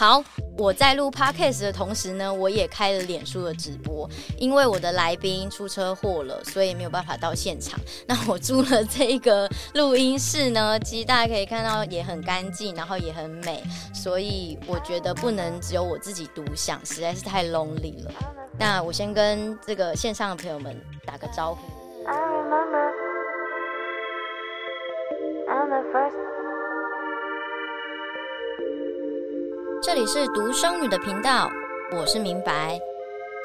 好，我在录 podcast 的同时呢，我也开了脸书的直播。因为我的来宾出车祸了，所以没有办法到现场。那我租了这个录音室呢，其实大家可以看到也很干净，然后也很美。所以我觉得不能只有我自己独享，实在是太 lonely 了。那我先跟这个线上的朋友们打个招呼。这里是独生女的频道，我是明白。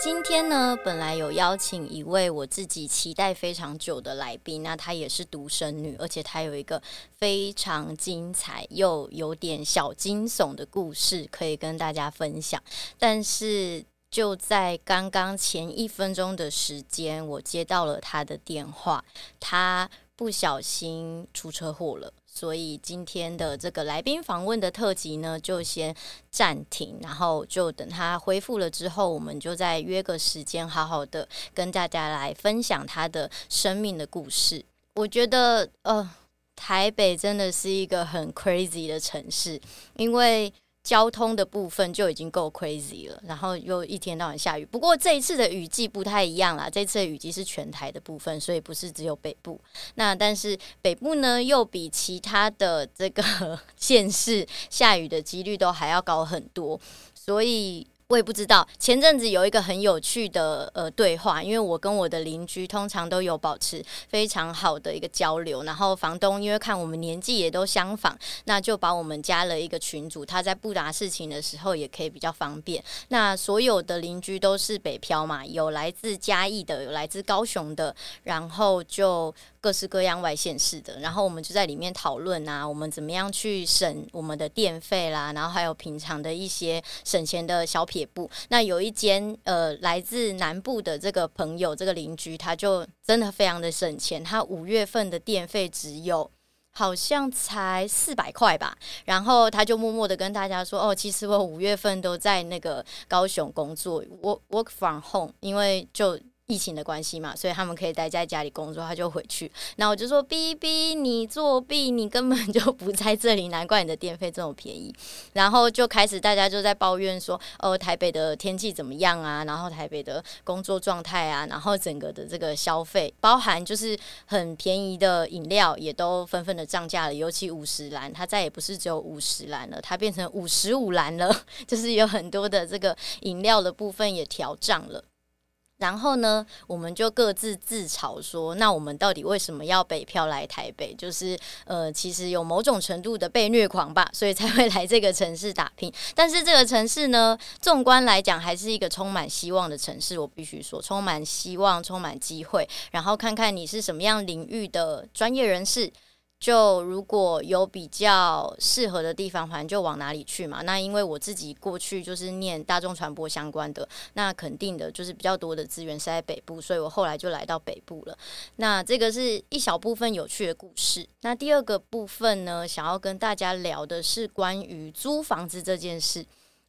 今天呢，本来有邀请一位我自己期待非常久的来宾，那她也是独生女，而且她有一个非常精彩又有点小惊悚的故事可以跟大家分享。但是就在刚刚前一分钟的时间，我接到了她的电话，她不小心出车祸了。所以今天的这个来宾访问的特辑呢，就先暂停，然后就等他恢复了之后，我们就再约个时间，好好的跟大家来分享他的生命的故事。我觉得，呃，台北真的是一个很 crazy 的城市，因为。交通的部分就已经够 crazy 了，然后又一天到晚下雨。不过这一次的雨季不太一样啦，这次的雨季是全台的部分，所以不是只有北部。那但是北部呢，又比其他的这个 县市下雨的几率都还要高很多，所以。我也不知道，前阵子有一个很有趣的呃对话，因为我跟我的邻居通常都有保持非常好的一个交流，然后房东因为看我们年纪也都相仿，那就把我们加了一个群组，他在布达事情的时候也可以比较方便。那所有的邻居都是北漂嘛，有来自嘉义的，有来自高雄的，然后就。各式各样外县市的，然后我们就在里面讨论啊，我们怎么样去省我们的电费啦，然后还有平常的一些省钱的小撇步。那有一间呃来自南部的这个朋友，这个邻居，他就真的非常的省钱，他五月份的电费只有好像才四百块吧，然后他就默默的跟大家说，哦，其实我五月份都在那个高雄工作，work work from home，因为就。疫情的关系嘛，所以他们可以待在家里工作，他就回去。那我就说：“B B，你作弊，你根本就不在这里，难怪你的电费这么便宜。”然后就开始大家就在抱怨说：“哦，台北的天气怎么样啊？然后台北的工作状态啊，然后整个的这个消费，包含就是很便宜的饮料也都纷纷的涨价了。尤其五十岚，它再也不是只有五十岚了，它变成五十五岚了，就是有很多的这个饮料的部分也调涨了。”然后呢，我们就各自自嘲说：“那我们到底为什么要北漂来台北？就是呃，其实有某种程度的被虐狂吧，所以才会来这个城市打拼。但是这个城市呢，纵观来讲，还是一个充满希望的城市。我必须说，充满希望，充满机会。然后看看你是什么样领域的专业人士。”就如果有比较适合的地方，反正就往哪里去嘛。那因为我自己过去就是念大众传播相关的，那肯定的就是比较多的资源是在北部，所以我后来就来到北部了。那这个是一小部分有趣的故事。那第二个部分呢，想要跟大家聊的是关于租房子这件事。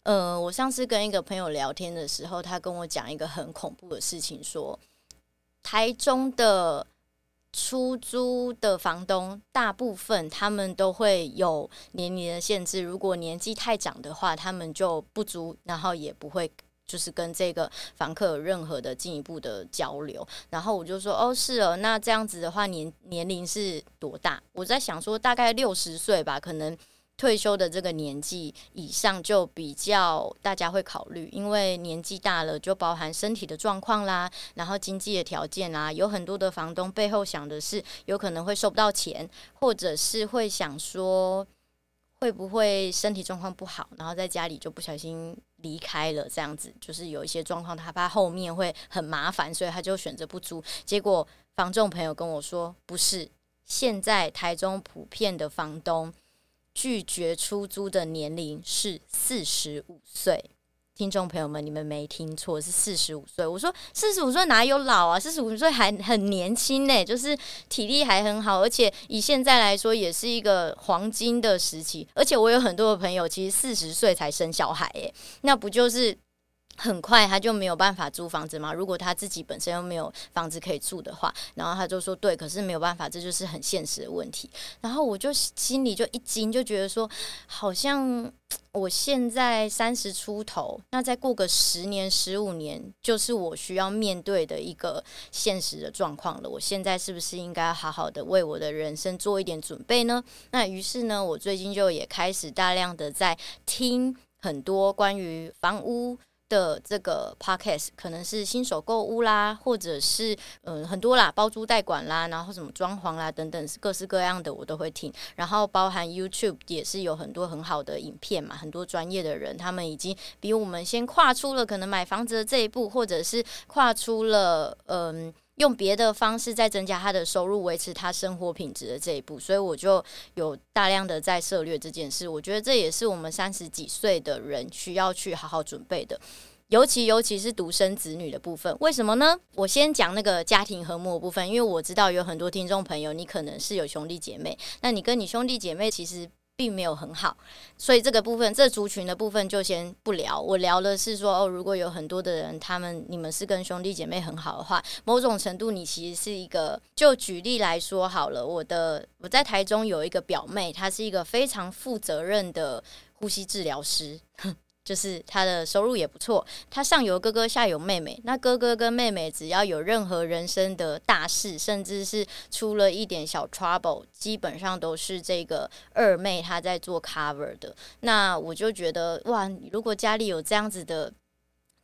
呃，我上次跟一个朋友聊天的时候，他跟我讲一个很恐怖的事情，说台中的。出租的房东大部分他们都会有年龄的限制，如果年纪太长的话，他们就不租，然后也不会就是跟这个房客有任何的进一步的交流。然后我就说，哦，是哦，那这样子的话，年年龄是多大？我在想说，大概六十岁吧，可能。退休的这个年纪以上就比较大家会考虑，因为年纪大了就包含身体的状况啦，然后经济的条件啦，有很多的房东背后想的是有可能会收不到钱，或者是会想说会不会身体状况不好，然后在家里就不小心离开了，这样子就是有一些状况，他怕后面会很麻烦，所以他就选择不租。结果房仲朋友跟我说，不是，现在台中普遍的房东。拒绝出租的年龄是四十五岁，听众朋友们，你们没听错，是四十五岁。我说四十五岁哪有老啊？四十五岁还很年轻呢，就是体力还很好，而且以现在来说也是一个黄金的时期。而且我有很多的朋友，其实四十岁才生小孩，哎，那不就是很快他就没有办法租房子嘛。如果他自己本身又没有房子可以住的话，然后他就说对，可是没有办法，这就是很现实的问题。然后我就心里就一惊，就觉得说，好像我现在三十出头，那再过个十年、十五年，就是我需要面对的一个现实的状况了。我现在是不是应该好好的为我的人生做一点准备呢？那于是呢，我最近就也开始大量的在听很多关于房屋。的这个 podcast 可能是新手购物啦，或者是嗯、很多啦，包租代管啦，然后什么装潢啦等等，各式各样的我都会听。然后包含 YouTube 也是有很多很好的影片嘛，很多专业的人，他们已经比我们先跨出了可能买房子的这一步，或者是跨出了嗯。用别的方式再增加他的收入，维持他生活品质的这一步，所以我就有大量的在涉猎这件事。我觉得这也是我们三十几岁的人需要去好好准备的，尤其尤其是独生子女的部分。为什么呢？我先讲那个家庭和睦的部分，因为我知道有很多听众朋友，你可能是有兄弟姐妹，那你跟你兄弟姐妹其实。并没有很好，所以这个部分，这族群的部分就先不聊。我聊的是说，哦，如果有很多的人，他们你们是跟兄弟姐妹很好的话，某种程度你其实是一个。就举例来说好了，我的我在台中有一个表妹，她是一个非常负责任的呼吸治疗师。就是他的收入也不错，他上有哥哥，下有妹妹。那哥哥跟妹妹只要有任何人生的大事，甚至是出了一点小 trouble，基本上都是这个二妹她在做 cover 的。那我就觉得哇，如果家里有这样子的。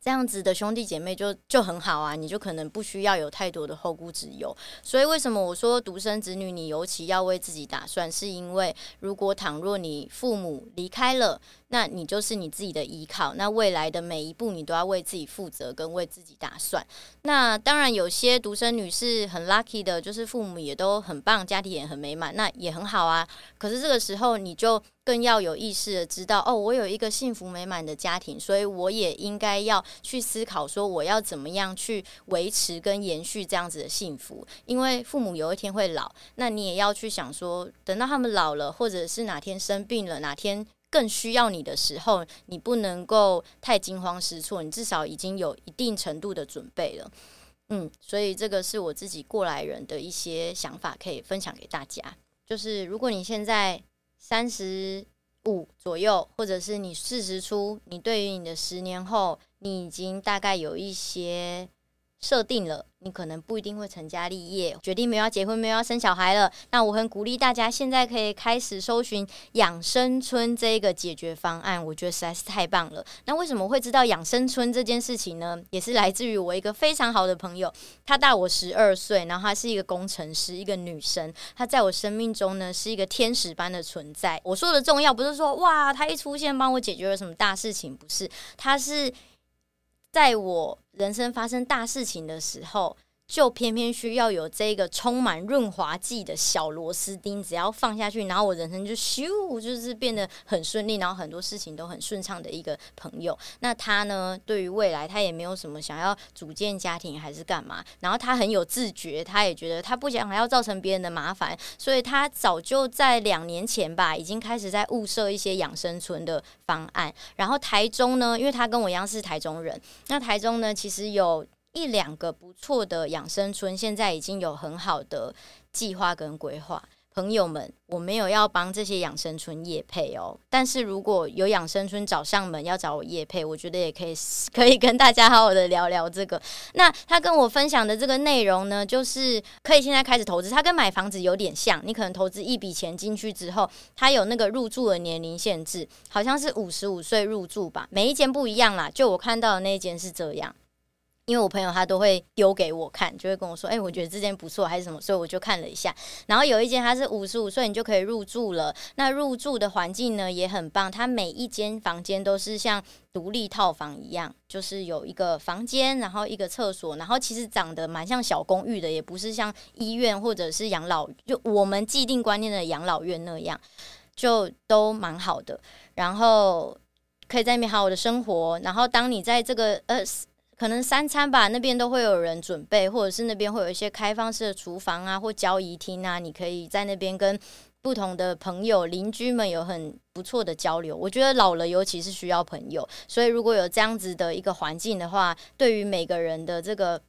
这样子的兄弟姐妹就就很好啊，你就可能不需要有太多的后顾之忧。所以为什么我说独生子女，你尤其要为自己打算，是因为如果倘若你父母离开了，那你就是你自己的依靠，那未来的每一步你都要为自己负责，跟为自己打算。那当然有些独生女是很 lucky 的，就是父母也都很棒，家庭也很美满，那也很好啊。可是这个时候你就。更要有意识的知道，哦，我有一个幸福美满的家庭，所以我也应该要去思考，说我要怎么样去维持跟延续这样子的幸福。因为父母有一天会老，那你也要去想说，等到他们老了，或者是哪天生病了，哪天更需要你的时候，你不能够太惊慌失措，你至少已经有一定程度的准备了。嗯，所以这个是我自己过来人的一些想法，可以分享给大家。就是如果你现在。三十五左右，或者是你四十出，你对于你的十年后，你已经大概有一些设定了。你可能不一定会成家立业，决定没有要结婚，没有要生小孩了。那我很鼓励大家现在可以开始搜寻养生村这个解决方案，我觉得实在是太棒了。那为什么会知道养生村这件事情呢？也是来自于我一个非常好的朋友，她大我十二岁，然后她是一个工程师，一个女生，她在我生命中呢是一个天使般的存在。我说的重要不是说哇，她一出现帮我解决了什么大事情，不是，她是。在我人生发生大事情的时候，就偏偏需要有这个充满润滑剂的小螺丝钉，只要放下去，然后我人生就咻，就是变得很顺利，然后很多事情都很顺畅的一个朋友。那他呢，对于未来他也没有什么想要组建家庭还是干嘛，然后他很有自觉，他也觉得他不想还要造成别人的麻烦，所以他早就在两年前吧，已经开始在物色一些养生村的方案。然后台中呢，因为他跟我一样是台中人，那台中呢，其实有。一两个不错的养生村，现在已经有很好的计划跟规划。朋友们，我没有要帮这些养生村业配哦，但是如果有养生村找上门要找我业配，我觉得也可以，可以跟大家好好的聊聊这个。那他跟我分享的这个内容呢，就是可以现在开始投资，他跟买房子有点像，你可能投资一笔钱进去之后，他有那个入住的年龄限制，好像是五十五岁入住吧，每一间不一样啦，就我看到的那一间是这样。因为我朋友他都会丢给我看，就会跟我说：“哎、我觉得这间不错，还是什么？”所以我就看了一下。然后有一间他是五十五岁你就可以入住了，那入住的环境呢也很棒，它每一间房间都是像独立套房一样，就是有一个房间，然后一个厕所，然后其实长得蛮像小公寓的，也不是像医院或者是养老，就我们既定观念的养老院那样，就都蛮好的。然后可以在那边好好的生活。然后当你在这个呃。可能三餐吧，那边都会有人准备，或者是那边会有一些开放式的厨房啊，或交谊厅啊，你可以在那边跟不同的朋友、邻居们有很不错的交流。我觉得老了尤其是需要朋友，所以如果有这样子的一个环境的话，对于每个人的这个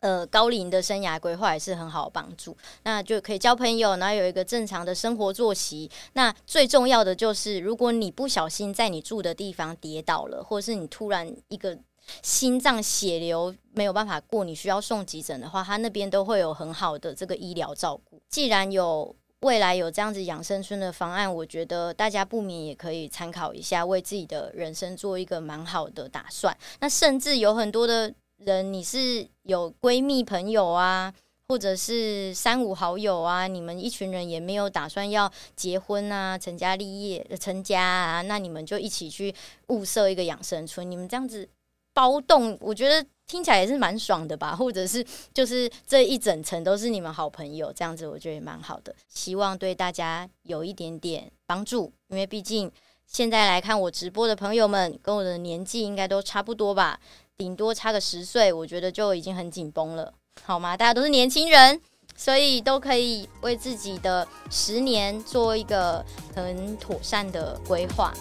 呃高龄的生涯规划也是很好帮助。那就可以交朋友，然后有一个正常的生活作息。那最重要的就是，如果你不小心在你住的地方跌倒了，或者是你突然一个心脏血流没有办法过，你需要送急诊的话，他那边都会有很好的这个医疗照顾。既然有未来有这样子养生村的方案，我觉得大家不免也可以参考一下，为自己的人生做一个蛮好的打算。那甚至有很多的人，你是有闺蜜朋友啊，或者是三五好友啊，你们一群人也没有打算要结婚啊、成家立业、成家啊，那你们就一起去物色一个养生村，你们这样子包栋，我觉得。听起来也是蛮爽的吧，或者是就是这一整层都是你们好朋友，这样子我觉得也蛮好的。希望对大家有一点点帮助，因为毕竟现在来看我直播的朋友们跟我的年纪应该都差不多吧，顶多差个十岁，我觉得就已经很紧绷了，好吗？大家都是年轻人，所以都可以为自己的十年做一个很妥善的规划。